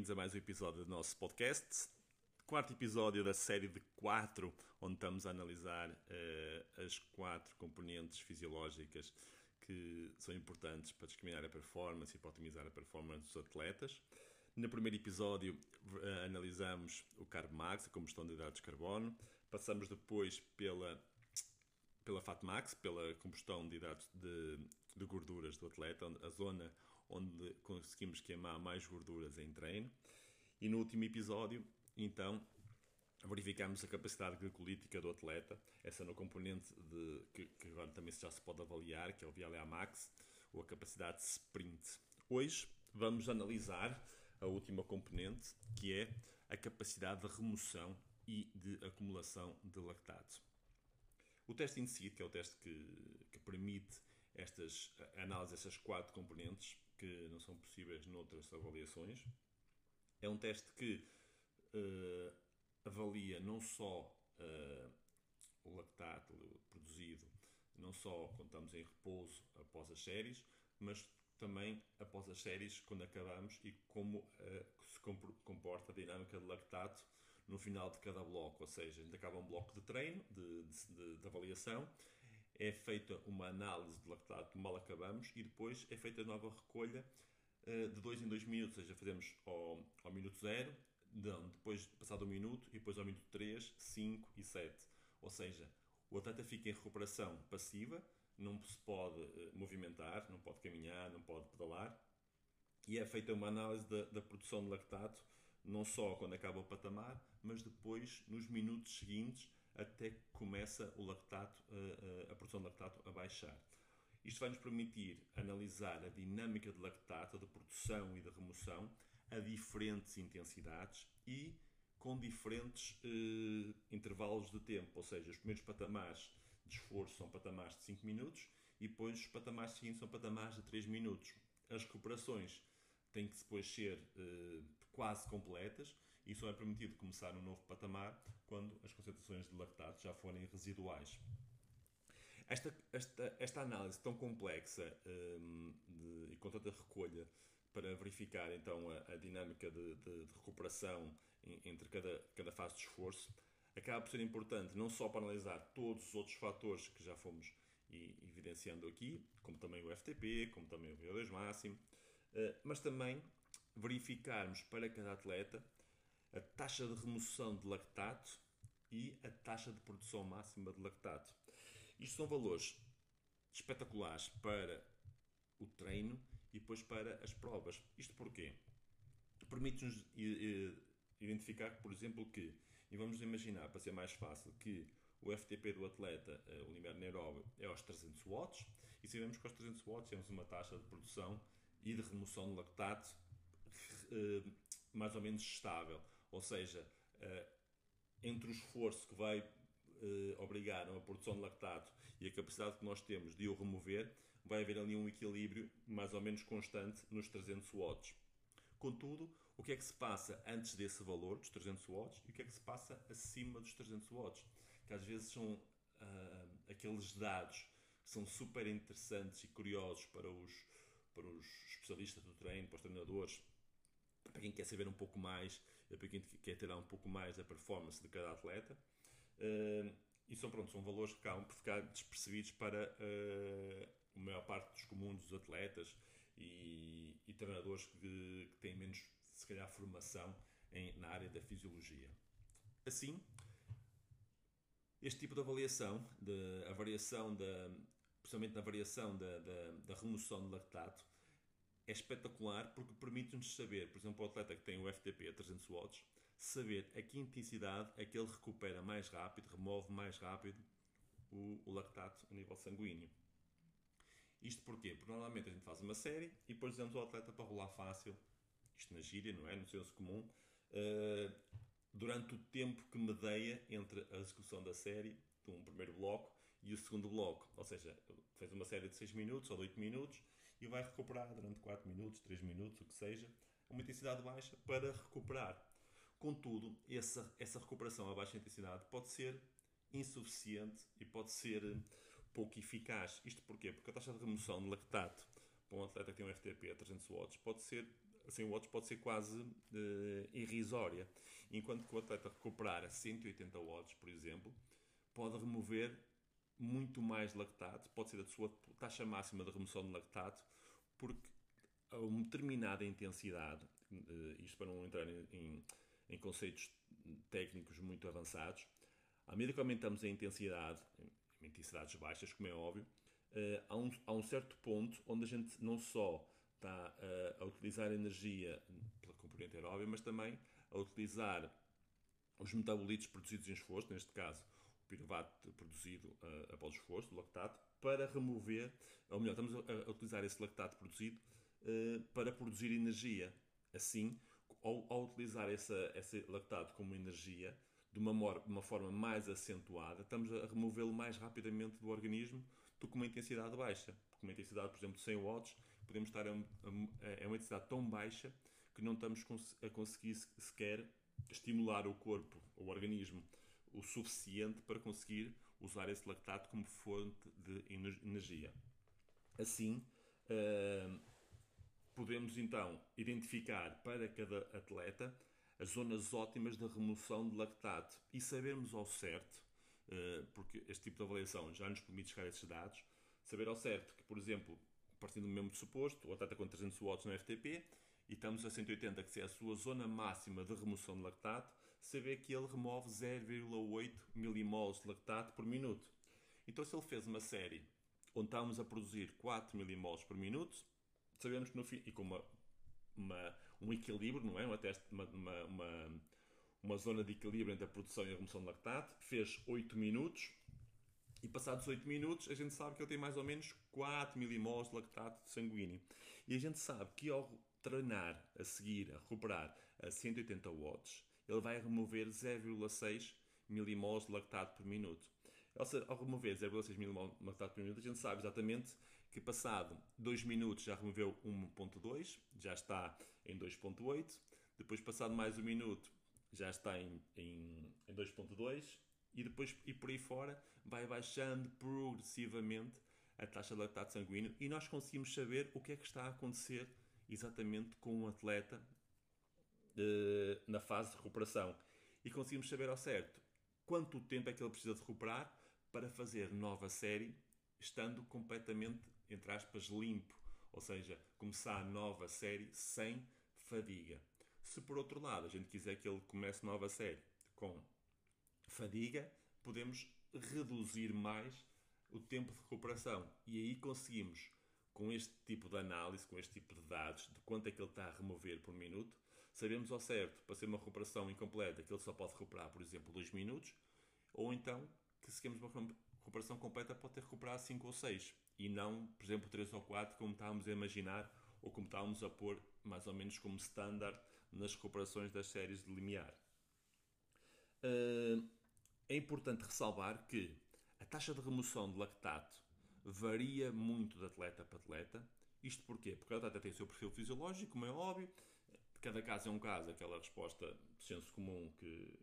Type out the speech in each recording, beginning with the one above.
bem-vindos a mais um episódio do nosso podcast. Quarto episódio da série de quatro, onde estamos a analisar uh, as quatro componentes fisiológicas que são importantes para discriminar a performance e para otimizar a performance dos atletas. No primeiro episódio uh, analisamos o Carb Max, a combustão de hidratos de carbono. Passamos depois pela pela FatMax, pela combustão de hidratos de, de gorduras do atleta, a zona onde conseguimos queimar mais gorduras em treino. E no último episódio, então, verificamos a capacidade glicolítica do atleta, essa no componente de, que, que, agora também já se pode avaliar, que é o VLA Max, ou a capacidade de sprint. Hoje vamos analisar a última componente, que é a capacidade de remoção e de acumulação de lactato. O teste em si, que é o teste que, que permite estas, a análise destas quatro componentes, que não são possíveis noutras avaliações. É um teste que uh, avalia não só uh, o lactato produzido, não só quando estamos em repouso após as séries, mas também após as séries, quando acabamos, e como uh, se comporta a dinâmica de lactato no final de cada bloco. Ou seja, a gente acaba um bloco de treino, de, de, de avaliação, é feita uma análise de lactato mal acabamos e depois é feita nova recolha uh, de 2 em 2 minutos, ou seja, fazemos ao, ao minuto 0, depois passado um minuto e depois ao minuto 3, 5 e 7. Ou seja, o atleta fica em recuperação passiva, não se pode uh, movimentar, não pode caminhar, não pode pedalar, e é feita uma análise da, da produção de lactato, não só quando acaba o patamar, mas depois nos minutos seguintes até que começa o lactato, a, produção de lactato a baixar. Isto vai nos permitir analisar a dinâmica de lactato, de produção e de remoção, a diferentes intensidades e com diferentes eh, intervalos de tempo, ou seja, os primeiros patamares de esforço são patamares de 5 minutos e depois os patamares seguintes são patamares de 3 minutos. As recuperações têm que depois ser eh, quase completas e só é permitido começar um novo patamar quando as concentrações de lactato já forem residuais. Esta, esta, esta análise tão complexa um, de, e com tanta recolha para verificar então a, a dinâmica de, de, de recuperação em, entre cada, cada fase de esforço acaba por ser importante não só para analisar todos os outros fatores que já fomos evidenciando aqui, como também o FTP, como também o VO2 máximo, eh, mas também verificarmos para cada atleta a taxa de remoção de lactato e a taxa de produção máxima de lactato. Isto são valores espetaculares para o treino e depois para as provas. Isto porquê? Permite-nos identificar, por exemplo, que, e vamos imaginar, para ser mais fácil, que o FTP do atleta, eh, o limiar anaeróbio, é aos 300 watts, e sabemos que aos 300 watts temos uma taxa de produção e de remoção de lactato eh, mais ou menos estável. Ou seja, eh, entre o esforço que vai eh, obrigar a produção de lactato e a capacidade que nós temos de o remover, vai haver ali um equilíbrio mais ou menos constante nos 300 watts. Contudo, o que é que se passa antes desse valor, dos 300 watts, e o que é que se passa acima dos 300 watts? Que às vezes são uh, aqueles dados que são super interessantes e curiosos para os, para os especialistas do treino, para os treinadores, para quem quer saber um pouco mais, para quem quer ter um pouco mais da performance de cada atleta. Uh, e são, pronto, são valores que acabam por ficar despercebidos para uh, a maior parte dos comuns dos atletas e, e treinadores que, que, têm menos, se calhar, formação em, na área da fisiologia. Assim, este tipo de avaliação, de, a variação da, principalmente na variação da, da, da remoção de lactato, é espetacular porque permite-nos saber, por exemplo, o atleta que tem o FTP a 300 watts, saber a que intensidade é que ele recupera mais rápido, remove mais rápido o, o lactato a nível sanguíneo. Isto porquê? Porque normalmente a gente faz uma série e depois dizemos ao atleta para rolar fácil, isto na gíria, não é? No senso comum, uh, durante o tempo que medeia entre a execução da série, de um primeiro bloco, e o segundo bloco. Ou seja, fez uma série de 6 minutos ou de 8 minutos e vai recuperar durante 4 minutos, 3 minutos, o que seja, uma intensidade baixa para recuperar. Contudo, essa, essa recuperação a baixa intensidade pode ser insuficiente e pode ser pouco eficaz. Isto porquê? Porque a taxa de remoção de lactato para um atleta que tem um FTP a 300 watts pode ser a 100 watts pode ser quase uh, irrisória. Enquanto que o atleta recuperar a 180 watts, por exemplo, pode remover muito mais lactato, pode ser a sua taxa máxima de remoção de lactato, porque a uma determinada intensidade, uh, isto para não entrar em, em, conceitos técnicos muito avançados, à medida que aumentamos a intensidade, em intensidades baixas, como é óbvio, uh, há, um, há um certo ponto onde a gente não só está uh, a utilizar energia pela componente aeróbia, mas também a utilizar os metabolitos produzidos em esforço, neste caso o piruvato produzido uh, após o esforço, o lactato, para remover, ou melhor, estamos a, a utilizar esse lactato produzido uh, para produzir energia. Assim, ao, ao utilizar essa, esse lactato como energia, de uma, uma forma mais acentuada, estamos a removê-lo mais rapidamente do organismo do que uma intensidade baixa. Porque uma intensidade, por exemplo, de 100 watts, podemos estar a, a, a uma intensidade tão baixa que não estamos a conseguir sequer estimular o corpo, o organismo, o suficiente para conseguir usar esse lactato como fonte de energia. Assim, uh, podemos então identificar para cada atleta as zonas ótimas da remoção de lactato e sabermos ao certo, uh, porque este tipo de avaliação já nos permite chegar a esses dados, saber ao certo que, por exemplo, partindo do mesmo suposto, o atleta com 300 watts no FTP e estamos a 180, que é a sua zona máxima de remoção de lactato, saber que ele remove 0,8 milimoles de lactato por minuto. Então, se ele fez uma série onde estamos a produzir 4 milimoles por minuto, sabemos que no fim, e com uma, uma, um equilíbrio, não é? Uma, uma, uma, uma, zona de equilíbrio entre a produção e a remoção de lactato, fez 8 minutos, e passados 8 minutos, a gente sabe que ele tem mais ou menos 4 milimoles de lactato sanguíneo. E a gente sabe que ao treinar a seguir, a recuperar a 180 watts, ele vai remover 0,6 milimoles de lactato por minuto. Ou seja, ao remover 0,6 milimoles de lactato por minuto, a gente sabe exatamente que passado 2 minutos já removeu 1,2, já está em 2,8. Depois, passado mais um minuto, já está em, em, em 2,2 e depois e por aí fora vai baixando progressivamente a taxa de lactato sanguíneo e nós conseguimos saber o que é que está a acontecer exatamente com um atleta na fase de recuperação e conseguimos saber ao certo quanto tempo é que ele precisa de recuperar para fazer nova série estando completamente, entre aspas, limpo, ou seja, começar nova série sem fadiga. Se por outro lado a gente quiser que ele comece nova série com fadiga, podemos reduzir mais o tempo de recuperação. E aí conseguimos, com este tipo de análise, com este tipo de dados, de quanto é que ele está a remover por minuto, sabemos ao certo, para ser uma recuperação incompleta, que ele só pode recuperar, por exemplo, 2 minutos, ou então que se queremos uma recuperação completa, pode ter recuperado 5 ou 6, e não, por exemplo, 3 ou 4, como estávamos a imaginar, ou como estávamos a pôr mais ou menos como standard nas recuperações das séries de limiar. Uh, é importante ressalvar que a taxa de remoção de lactato varia muito de atleta para atleta. Isto porquê? Porque cada atleta tem o seu perfil fisiológico, como é óbvio. Cada caso é um caso, aquela resposta de senso comum que,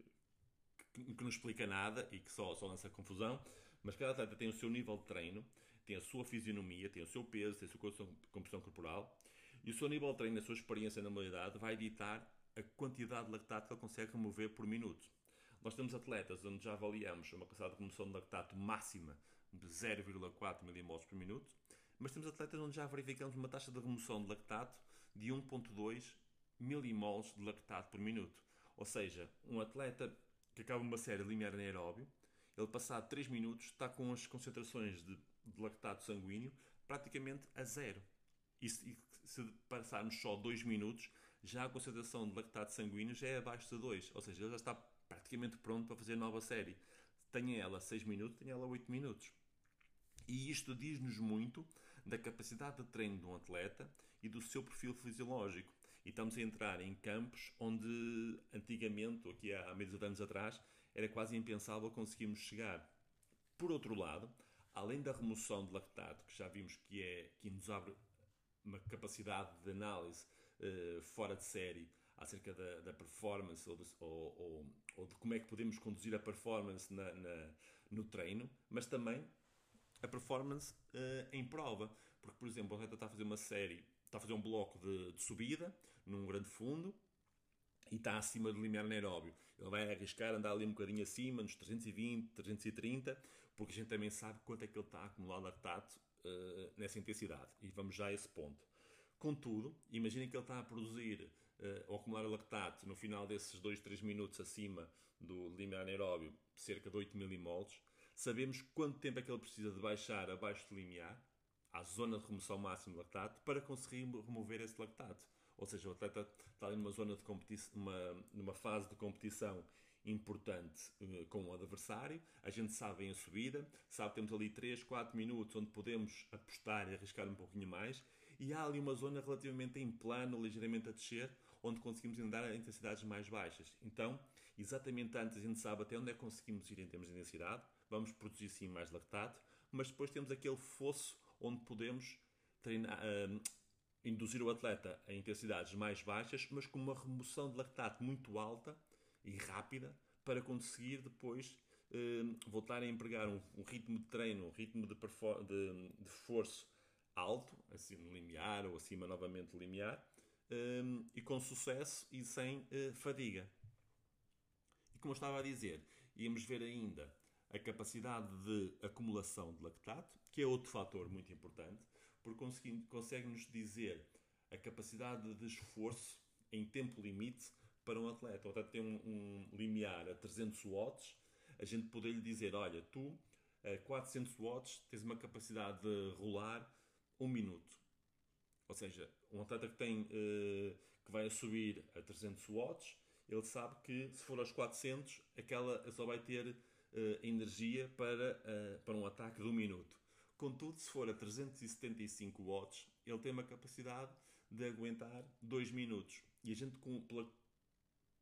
que, que não explica nada e que só, só lança confusão. Mas cada atleta tem o seu nível de treino, tem a sua fisionomia, tem o seu peso, tem a sua composição corporal. E o seu nível de treino, a sua experiência na modalidade, vai ditar a quantidade de lactato que ele consegue remover por minuto. Nós temos atletas onde já avaliamos uma capacidade de remoção de lactato máxima de 0,4 milimoles por minuto, mas temos atletas onde já verificamos uma taxa de remoção de lactato de 1,2 milimoles de lactato por minuto. Ou seja, um atleta que acaba uma série linear anaeróbio, ele passado 3 minutos está com as concentrações de, de lactato sanguíneo praticamente a zero. E se, se passarmos só 2 minutos, já a concentração de lactato sanguíneo já é abaixo de 2, ou seja, ele já está praticamente pronto para fazer nova série. Tenha ela 6 minutos, tenha ela 8 minutos. E isto diz-nos muito da capacidade de treino de um atleta e do seu perfil fisiológico. E estamos a entrar em campos onde antigamente, aqui há meio de anos atrás, era quase impensável conseguirmos chegar. Por outro lado, além da remoção de lactato, que já vimos que, é, que nos abre uma capacidade de análise uh, fora de série acerca da, da performance ou de, ou, ou, ou de, como é que podemos conduzir a performance na, na, no treino, mas também a performance uh, em prova. Porque, por exemplo, o atleta está a fazer uma série está a fazer um bloco de, de subida num grande fundo e está acima do limiar anaeróbio. Ele vai arriscar andar ali um bocadinho acima, nos 320, 330, porque a gente também sabe quanto é que ele está acumulado lactato uh, nessa intensidade. E vamos já a esse ponto. Contudo, imaginem que ele está a produzir uh, ou acumular lactato no final desses 2, 3 minutos acima do limiar anaeróbio, cerca de 8 milimoles. Sabemos quanto tempo é que ele precisa de baixar abaixo do limiar, à zona de remoção máxima de lactato, para conseguir remover esse lactato. Ou seja, o atleta está ali numa zona de competição, numa, numa fase de competição importante uh, com o adversário. A gente sabe em a subida, sabe temos ali 3, 4 minutos onde podemos apostar e arriscar um pouquinho mais. E há ali uma zona relativamente em plano, ligeiramente a descer, onde conseguimos andar a intensidades mais baixas. Então, exatamente antes a gente sabe até onde é que conseguimos ir em termos de intensidade, vamos produzir sim mais lactato, mas depois temos aquele fosso onde podemos treinar, uh, induzir o atleta a intensidades mais baixas, mas com uma remoção de lactato muito alta e rápida para conseguir depois uh, voltar a empregar um, um, ritmo de treino, um ritmo de, de, de esforço alto, assim no limiar ou acima novamente do limiar, um, e com sucesso e sem uh, fadiga. E como eu estava a dizer, íamos ver ainda a capacidade de acumulação de lactato, que é outro fator muito importante, porque consegue-nos dizer a capacidade de esforço em tempo limite para um atleta. O atleta tem um, um limiar a 300 watts, a gente poder-lhe dizer, olha, tu a 400 watts tens uma capacidade de rolar um minuto. Ou seja, um atleta que tem uh, que vai a subir a 300 watts, ele sabe que se for aos 400, aquela só vai ter uh, energia para, para um ataque de um minuto. Contudo, se for a 375 watts, ele tem uma capacidade de aguentar 2 minutos. E a gente, com, pela,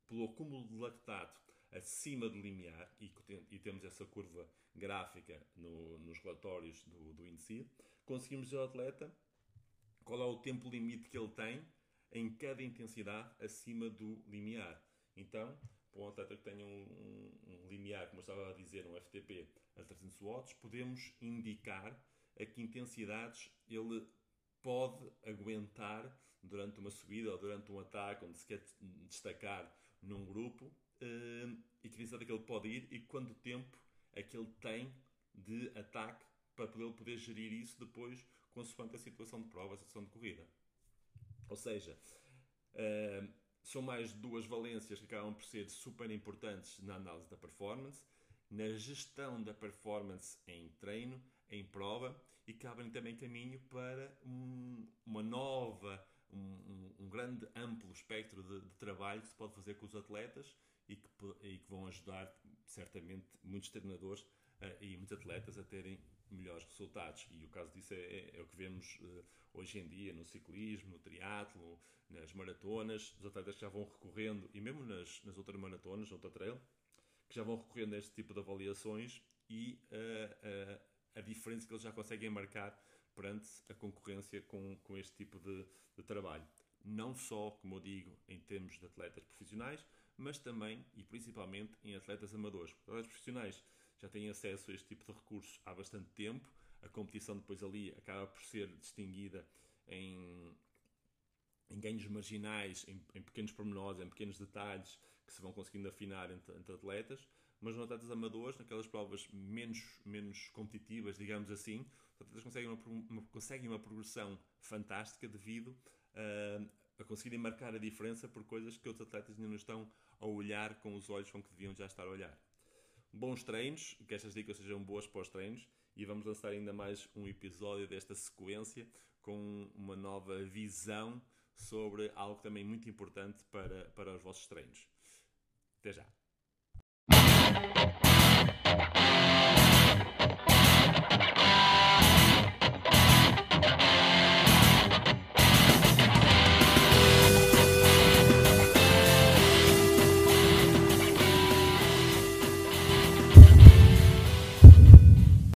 pelo acúmulo de lactato acima do limiar, e, e temos essa curva gráfica no, nos relatórios do, do conseguimos dizer ao atleta qual é o tempo limite que ele tem em cada intensidade acima do limiar. Então, para um atleta que tenha um, um, um, limiar, como eu estava a dizer, um FTP a 300 watts, podemos indicar a que intensidades ele pode aguentar durante uma subida ou durante um ataque onde se quer destacar num grupo uh, e que intensidade é que ele pode ir e quanto tempo é que ele tem de ataque para ele poder gerir isso depois consoante a situação de prova, a situação de corrida. Ou seja, uh, são mais duas valências que acabam por ser super importantes na análise da performance, na gestão da performance em treino, em prova e que abrem também caminho para um, uma nova, um, um, grande amplo espectro de, de, trabalho que se pode fazer com os atletas e que, e que vão ajudar certamente muitos treinadores uh, e muitos atletas a terem melhores resultados. E o caso disso é, é, é o que vemos uh, hoje em dia no ciclismo, no triatlo, nas maratonas, os atletas que já vão recorrendo, e mesmo nas, nas outras maratonas, outra trail, que já vão recorrendo a este tipo de avaliações e uh, uh, a diferença que eles já conseguem marcar perante a concorrência com, com este tipo de, de trabalho. Não só, como eu digo, em termos de atletas profissionais, mas também e principalmente em atletas amadores. Atletas profissionais já têm acesso a este tipo de recursos há bastante tempo. A competição depois ali acaba por ser distinguida em, em ganhos marginais, em, em, pequenos pormenores, em pequenos detalhes que se vão conseguindo afinar entre, entre atletas. Mas nos atletas amadores, naquelas provas menos, menos competitivas, digamos assim, os atletas conseguem uma, uma, conseguem uma progressão fantástica devido uh, a conseguirem marcar a diferença por coisas que outros atletas ainda não estão a olhar com os olhos com que deviam já estar a olhar bons treinos, que estas dicas sejam boas para os treinos e vamos lançar ainda mais um episódio desta sequência com uma nova visão sobre algo também muito importante para, para os vossos treinos. Até já!